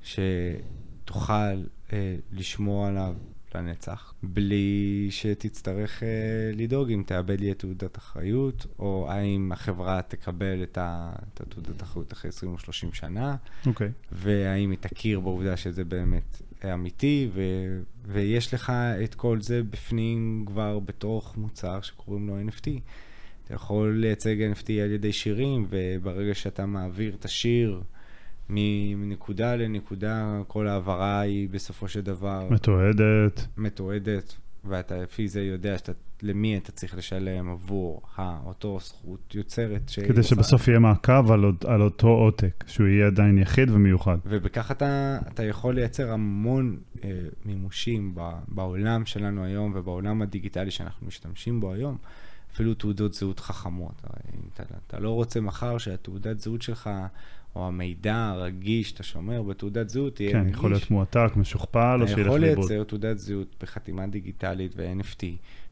שתוכל אה, לשמור עליו לנצח, בלי שתצטרך אה, לדאוג אם תאבד לי את תעודת אחריות, או האם החברה תקבל את, ה, את התעודת אחריות אחרי 20 או 30 שנה, אוקיי. Okay. והאם היא תכיר בעובדה שזה באמת אמיתי, ו, ויש לך את כל זה בפנים כבר בתוך מוצר שקוראים לו NFT. אתה יכול לייצג NFT על ידי שירים, וברגע שאתה מעביר את השיר, מנקודה לנקודה, כל העברה היא בסופו של דבר... מתועדת. מתועדת, ואתה לפי זה יודע שאתה, למי אתה צריך לשלם עבור אותו זכות יוצרת. כדי שבסוף יהיה מעקב על, על אותו עותק, שהוא יהיה עדיין יחיד ומיוחד. ובכך אתה, אתה יכול לייצר המון אה, מימושים בעולם שלנו היום ובעולם הדיגיטלי שאנחנו משתמשים בו היום. אפילו תעודות זהות חכמות. אתה, אתה לא רוצה מחר שהתעודת זהות שלך או המידע הרגיש שאתה שומר בתעודת זהות יהיה כן, נגיש. כן, יכול להיות מועתק, משוכפל, או שילך לאיבוד. אתה יכול לייצר תעודת זהות בחתימה דיגיטלית ו-NFT,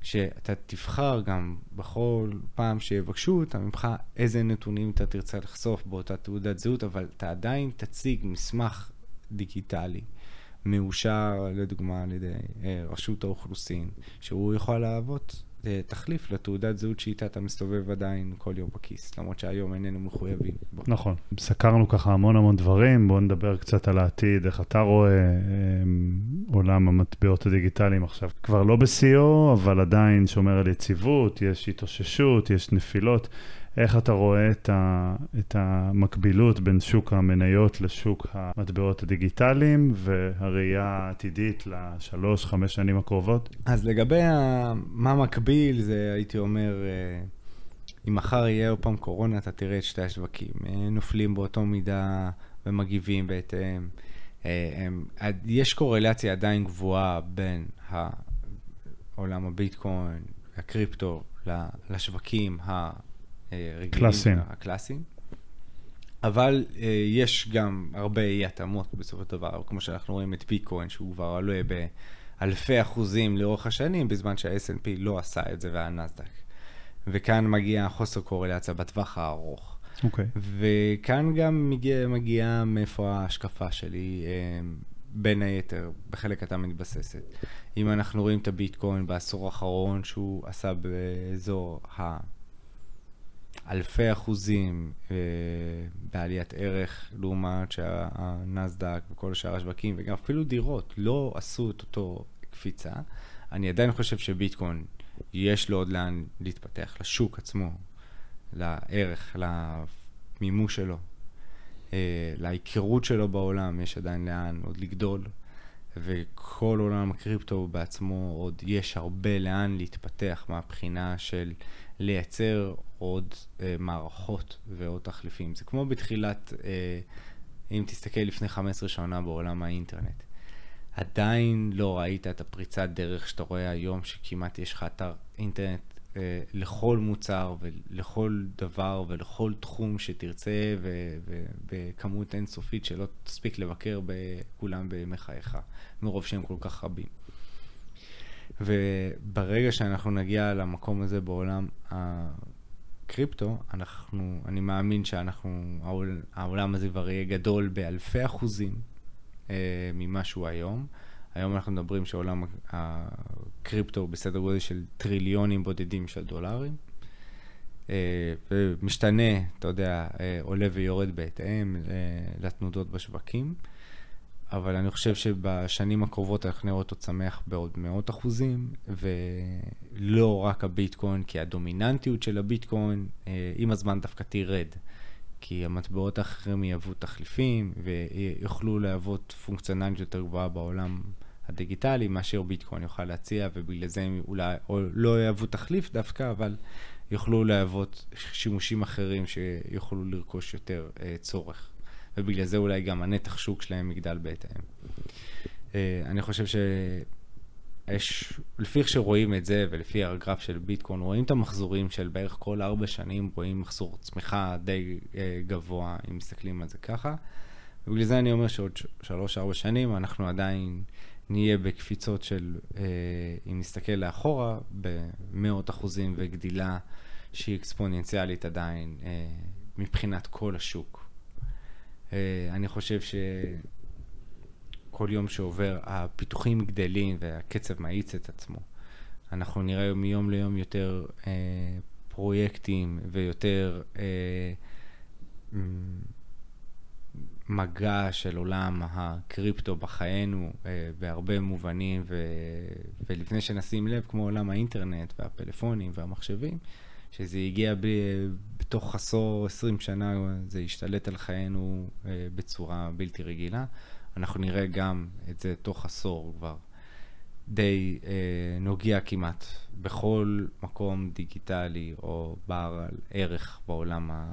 שאתה תבחר גם בכל פעם שיבקשו אותה ממך איזה נתונים אתה תרצה לחשוף באותה תעודת זהות, אבל אתה עדיין תציג מסמך דיגיטלי. מאושר, לדוגמה, על ידי אה, רשות האוכלוסין, שהוא יכול להוות תחליף לתעודת זהות שאיתה אתה מסתובב עדיין כל יום בכיס, למרות שהיום איננו מחויבים. בו. נכון. סקרנו ככה המון המון דברים, בואו נדבר קצת על העתיד, איך אתה רואה אה, עולם המטבעות הדיגיטליים עכשיו. כבר לא בשיאו, אבל עדיין שומר על יציבות, יש התאוששות, יש נפילות. איך אתה רואה את, ה, את המקבילות בין שוק המניות לשוק המטבעות הדיגיטליים והראייה העתידית לשלוש, חמש שנים הקרובות? אז לגבי ה, מה מקביל, זה הייתי אומר, אה, אם מחר יהיה עוד פעם קורונה, אתה תראה את שתי השווקים. אה, נופלים באותו מידה ומגיבים בהתאם. אה, יש קורלציה עדיין גבוהה בין עולם הביטקוין, הקריפטו, לשווקים הרגילים, קלאסיים. הקלאסיים. אבל uh, יש גם הרבה אי התאמות בסופו של דבר, כמו שאנחנו רואים את פיקוין, שהוא כבר עולה באלפי אחוזים לאורך השנים, בזמן שה-S&P לא עשה את זה והנסדק. וכאן מגיע חוסר קורלציה בטווח הארוך. אוקיי. Okay. וכאן גם מגיע, מגיע מאיפה ההשקפה שלי, uh, בין היתר, בחלק אתה מתבססת. אם אנחנו רואים את הביטקוין בעשור האחרון, שהוא עשה באזור ה... אלפי אחוזים אה, בעליית ערך, לעומת שהנסדק וכל שאר השווקים, וגם אפילו דירות, לא עשו את אותו קפיצה. אני עדיין חושב שביטקוין, יש לו עוד לאן להתפתח, לשוק עצמו, לערך, למימוש שלו, אה, להיכרות שלו בעולם, יש עדיין לאן עוד לגדול. וכל עולם הקריפטו בעצמו עוד יש הרבה לאן להתפתח מהבחינה של לייצר עוד אה, מערכות ועוד תחליפים. זה כמו בתחילת, אה, אם תסתכל לפני 15 שנה בעולם האינטרנט. עדיין לא ראית את הפריצת דרך שאתה רואה היום, שכמעט יש לך אתר אינטרנט אה, לכל מוצר ולכל דבר ולכל תחום שתרצה ובכמות אינסופית שלא תספיק לבקר בכולם בימי חייך, מרוב שהם כל כך רבים. וברגע שאנחנו נגיע למקום הזה בעולם הקריפטו, אנחנו, אני מאמין שאנחנו, העול, העולם הזה כבר יהיה גדול באלפי אחוזים אה, ממה שהוא היום. היום אנחנו מדברים שעולם הקריפטו הוא בסדר גודל של טריליונים בודדים של דולרים. אה, ומשתנה, אתה יודע, אה, עולה ויורד בהתאם אה, לתנודות בשווקים. אבל אני חושב שבשנים הקרובות אנחנו נראה אותו צמח בעוד מאות אחוזים, ולא רק הביטקוין, כי הדומיננטיות של הביטקוין אה, עם הזמן דווקא תירד. כי המטבעות האחרים יהוו תחליפים ויוכלו להוות פונקציונליות יותר גבוהה בעולם הדיגיטלי מאשר ביטקוין יוכל להציע, ובגלל זה הם אולי או לא יהוו תחליף דווקא, אבל יוכלו להוות שימושים אחרים שיוכלו לרכוש יותר אה, צורך. ובגלל זה אולי גם הנתח שוק שלהם יגדל בהתאם. אה, אני חושב שיש, לפי איך שרואים את זה ולפי הגרף של ביטקוין, רואים את המחזורים של בערך כל ארבע שנים, רואים מחזור צמיחה די אה, גבוה, אם מסתכלים על זה ככה. ובגלל זה אני אומר שעוד שלוש-ארבע שנים אנחנו עדיין נהיה בקפיצות של, אה, אם נסתכל לאחורה, במאות אחוזים וגדילה שהיא אקספוננציאלית עדיין מבחינת כל השוק. אה, אני חושב שכל יום שעובר הפיתוחים גדלים והקצב מאיץ את עצמו. אנחנו נראה מיום ליום יותר אה, פרויקטים ויותר אה, מגע של עולם הקריפטו בחיינו אה, בהרבה מובנים, ו... ולפני שנשים לב, כמו עולם האינטרנט והפלאפונים והמחשבים, שזה הגיע ב... בתוך עשור, עשרים שנה, זה השתלט על חיינו אה, בצורה בלתי רגילה. אנחנו נראה גם את זה תוך עשור כבר. די אה, נוגע כמעט בכל מקום דיגיטלי או בעל ערך בעולם ה...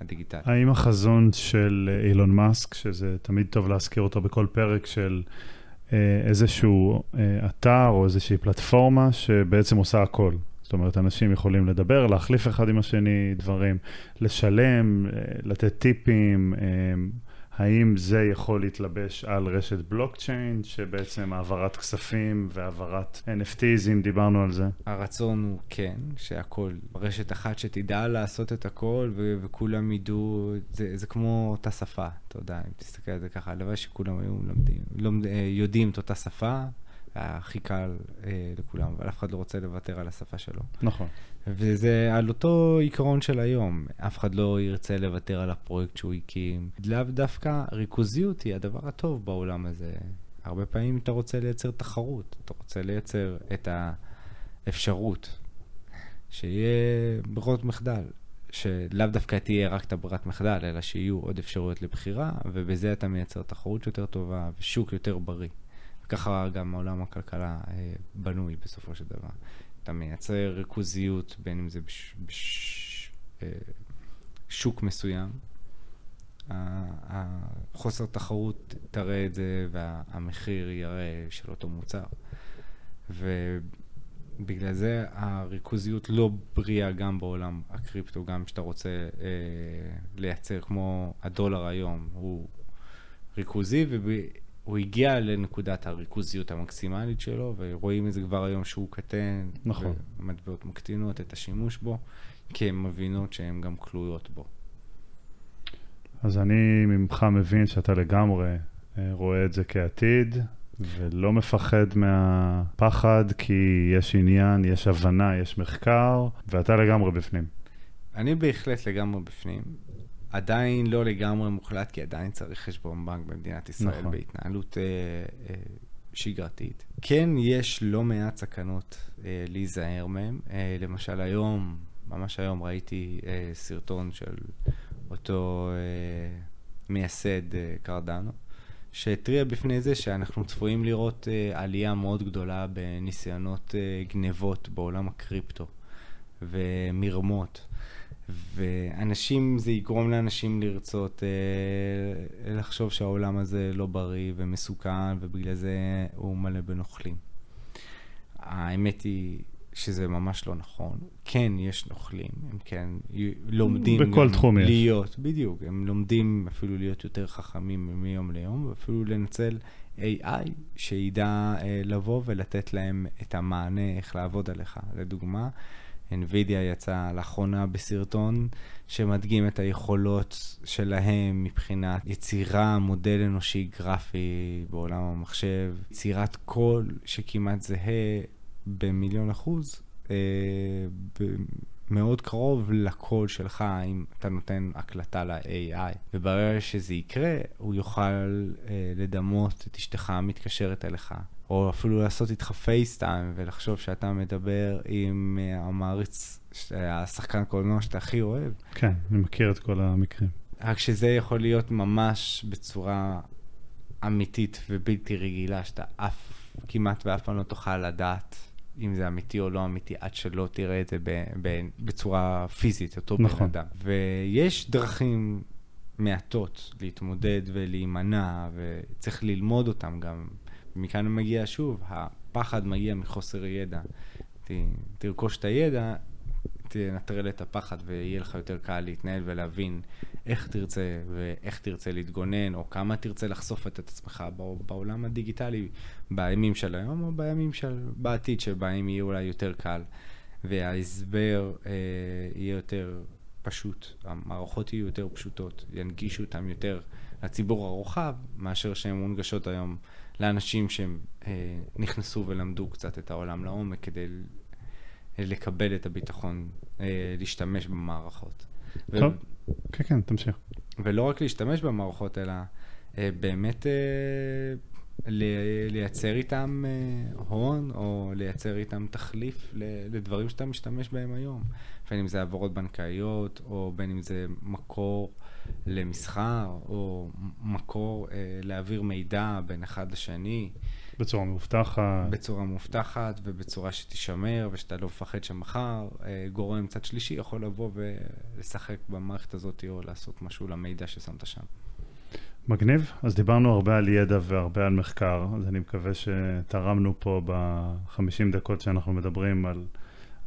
הדיגיטלי. האם החזון של אילון מאסק, שזה תמיד טוב להזכיר אותו בכל פרק של אה, איזשהו אה, אתר או איזושהי פלטפורמה שבעצם עושה הכל. זאת אומרת, אנשים יכולים לדבר, להחליף אחד עם השני דברים, לשלם, אה, לתת טיפים, אה, האם זה יכול להתלבש על רשת בלוקצ'יין, שבעצם העברת כספים והעברת NFTs, אם דיברנו על זה? הרצון הוא כן, שהכל, רשת אחת שתדע לעשות את הכל ו- וכולם ידעו, זה, זה כמו אותה שפה, אתה יודע, אם תסתכל על זה ככה, הלוואי שכולם היו לומדים, לומד, אה, יודעים את אותה שפה, הכי קל אה, לכולם, אבל אף אחד לא רוצה לוותר על השפה שלו. נכון. וזה על אותו עיקרון של היום, אף אחד לא ירצה לוותר על הפרויקט שהוא הקים. לאו דווקא ריכוזיות היא הדבר הטוב בעולם הזה. הרבה פעמים אתה רוצה לייצר תחרות, אתה רוצה לייצר את האפשרות שיהיה ברירות מחדל, שלאו דווקא תהיה רק את הברירת מחדל, אלא שיהיו עוד אפשרויות לבחירה, ובזה אתה מייצר תחרות יותר טובה ושוק יותר בריא. וככה גם עולם הכלכלה אה, בנוי בסופו של דבר. אתה מייצר ריכוזיות, בין אם זה בשוק בש, אה, מסוים. החוסר תחרות תראה את זה והמחיר יראה של אותו מוצר. ובגלל זה הריכוזיות לא בריאה גם בעולם הקריפטו, גם כשאתה רוצה אה, לייצר כמו הדולר היום, הוא ריכוזי, וב... הוא הגיע לנקודת הריכוזיות המקסימלית שלו, ורואים את זה כבר היום שהוא קטן. נכון. ומטבעות מקטינות את השימוש בו, כי הן מבינות שהן גם כלויות בו. אז אני ממך מבין שאתה לגמרי אה, רואה את זה כעתיד, ולא מפחד מהפחד, כי יש עניין, יש הבנה, יש מחקר, ואתה לגמרי בפנים. אני בהחלט לגמרי בפנים. עדיין לא לגמרי מוחלט, כי עדיין צריך חשבון בנק במדינת ישראל נכון. בהתנהלות אה, אה, שגרתית. כן, יש לא מעט סכנות אה, להיזהר מהם. אה, למשל היום, ממש היום ראיתי אה, סרטון של אותו אה, מייסד אה, קרדנו, שהתריע בפני זה שאנחנו צפויים לראות אה, עלייה מאוד גדולה בניסיונות אה, גנבות בעולם הקריפטו ומרמות. ואנשים, זה יגרום לאנשים לרצות אה, לחשוב שהעולם הזה לא בריא ומסוכן, ובגלל זה הוא מלא בנוכלים. האמת היא שזה ממש לא נכון. כן, יש נוכלים, הם כן לומדים בכל תחום יש. להיות, בדיוק, הם לומדים אפילו להיות יותר חכמים מיום ליום, ואפילו לנצל AI שידע אה, לבוא ולתת להם את המענה איך לעבוד עליך. לדוגמה, NVIDIA יצא לאחרונה בסרטון שמדגים את היכולות שלהם מבחינת יצירה, מודל אנושי גרפי בעולם המחשב, יצירת קול שכמעט זהה במיליון אחוז, אה, מאוד קרוב לקול שלך אם אתה נותן הקלטה ל-AI. וברגע שזה יקרה, הוא יוכל אה, לדמות את אשתך מתקשרת אליך. או אפילו לעשות איתך פייסטיים ולחשוב שאתה מדבר עם אה, המעריץ, השחקן קולנוע שאתה הכי אוהב. כן, אני מכיר את כל המקרים. רק שזה יכול להיות ממש בצורה אמיתית ובלתי רגילה, שאתה אף, כמעט ואף פעם לא תוכל לדעת אם זה אמיתי או לא אמיתי, עד שלא תראה את זה ב, ב, בצורה פיזית, אותו נכון. בן אדם. ויש דרכים מעטות להתמודד ולהימנע, וצריך ללמוד אותם גם. מכאן מגיע שוב, הפחד מגיע מחוסר ידע. ת, תרכוש את הידע, תנטרל את הפחד ויהיה לך יותר קל להתנהל ולהבין איך תרצה ואיך תרצה להתגונן, או כמה תרצה לחשוף את עצמך בעולם הדיגיטלי, בימים של היום או בימים של בעתיד, שבהם יהיה אולי יותר קל, וההסבר אה, יהיה יותר פשוט, המערכות יהיו יותר פשוטות, ינגישו אותן יותר לציבור הרוחב, מאשר שהן מונגשות היום לאנשים שהם אה, נכנסו ולמדו קצת את העולם לעומק כדי לקבל את הביטחון, אה, להשתמש במערכות. טוב, ו... כן, כן, תמשיך. ולא רק להשתמש במערכות, אלא אה, באמת אה, לייצר איתם אה, הון, או לייצר איתם תחליף לדברים שאתה משתמש בהם היום. בין אם זה העברות בנקאיות, או בין אם זה מקור למסחר, או מקור אה, להעביר מידע בין אחד לשני. בצורה מאובטחת. בצורה מאובטחת ובצורה שתישמר ושאתה לא מפחד שמחר אה, גורם צד שלישי יכול לבוא ולשחק במערכת הזאת או לעשות משהו למידע ששמת שם. מגניב. אז דיברנו הרבה על ידע והרבה על מחקר, אז אני מקווה שתרמנו פה בחמישים דקות שאנחנו מדברים על,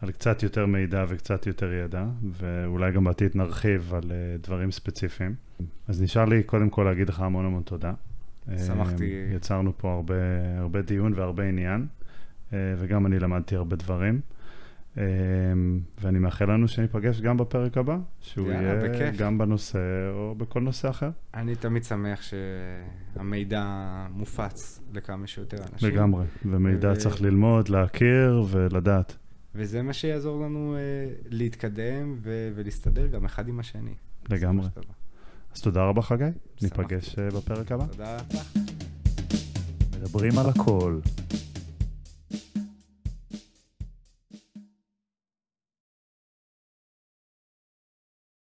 על קצת יותר מידע וקצת יותר ידע, ואולי גם בעתיד נרחיב על uh, דברים ספציפיים. אז נשאר לי קודם כל להגיד לך המון המון תודה. שמחתי. Uh, יצרנו פה הרבה, הרבה דיון והרבה עניין, uh, וגם אני למדתי הרבה דברים. אמ, ואני מאחל לנו שניפגש גם בפרק הבא, שהוא יהיה בכיף. גם בנושא או בכל נושא אחר. אני תמיד שמח שהמידע מופץ לכמה שיותר אנשים. לגמרי, ומידע ו... צריך ללמוד, להכיר ולדעת. וזה מה שיעזור לנו uh, להתקדם ו- ולהסתדר גם אחד עם השני. לגמרי. אז תודה רבה חגי, ניפגש uh, בפרק הבא. תודה רבה. מדברים על הכל.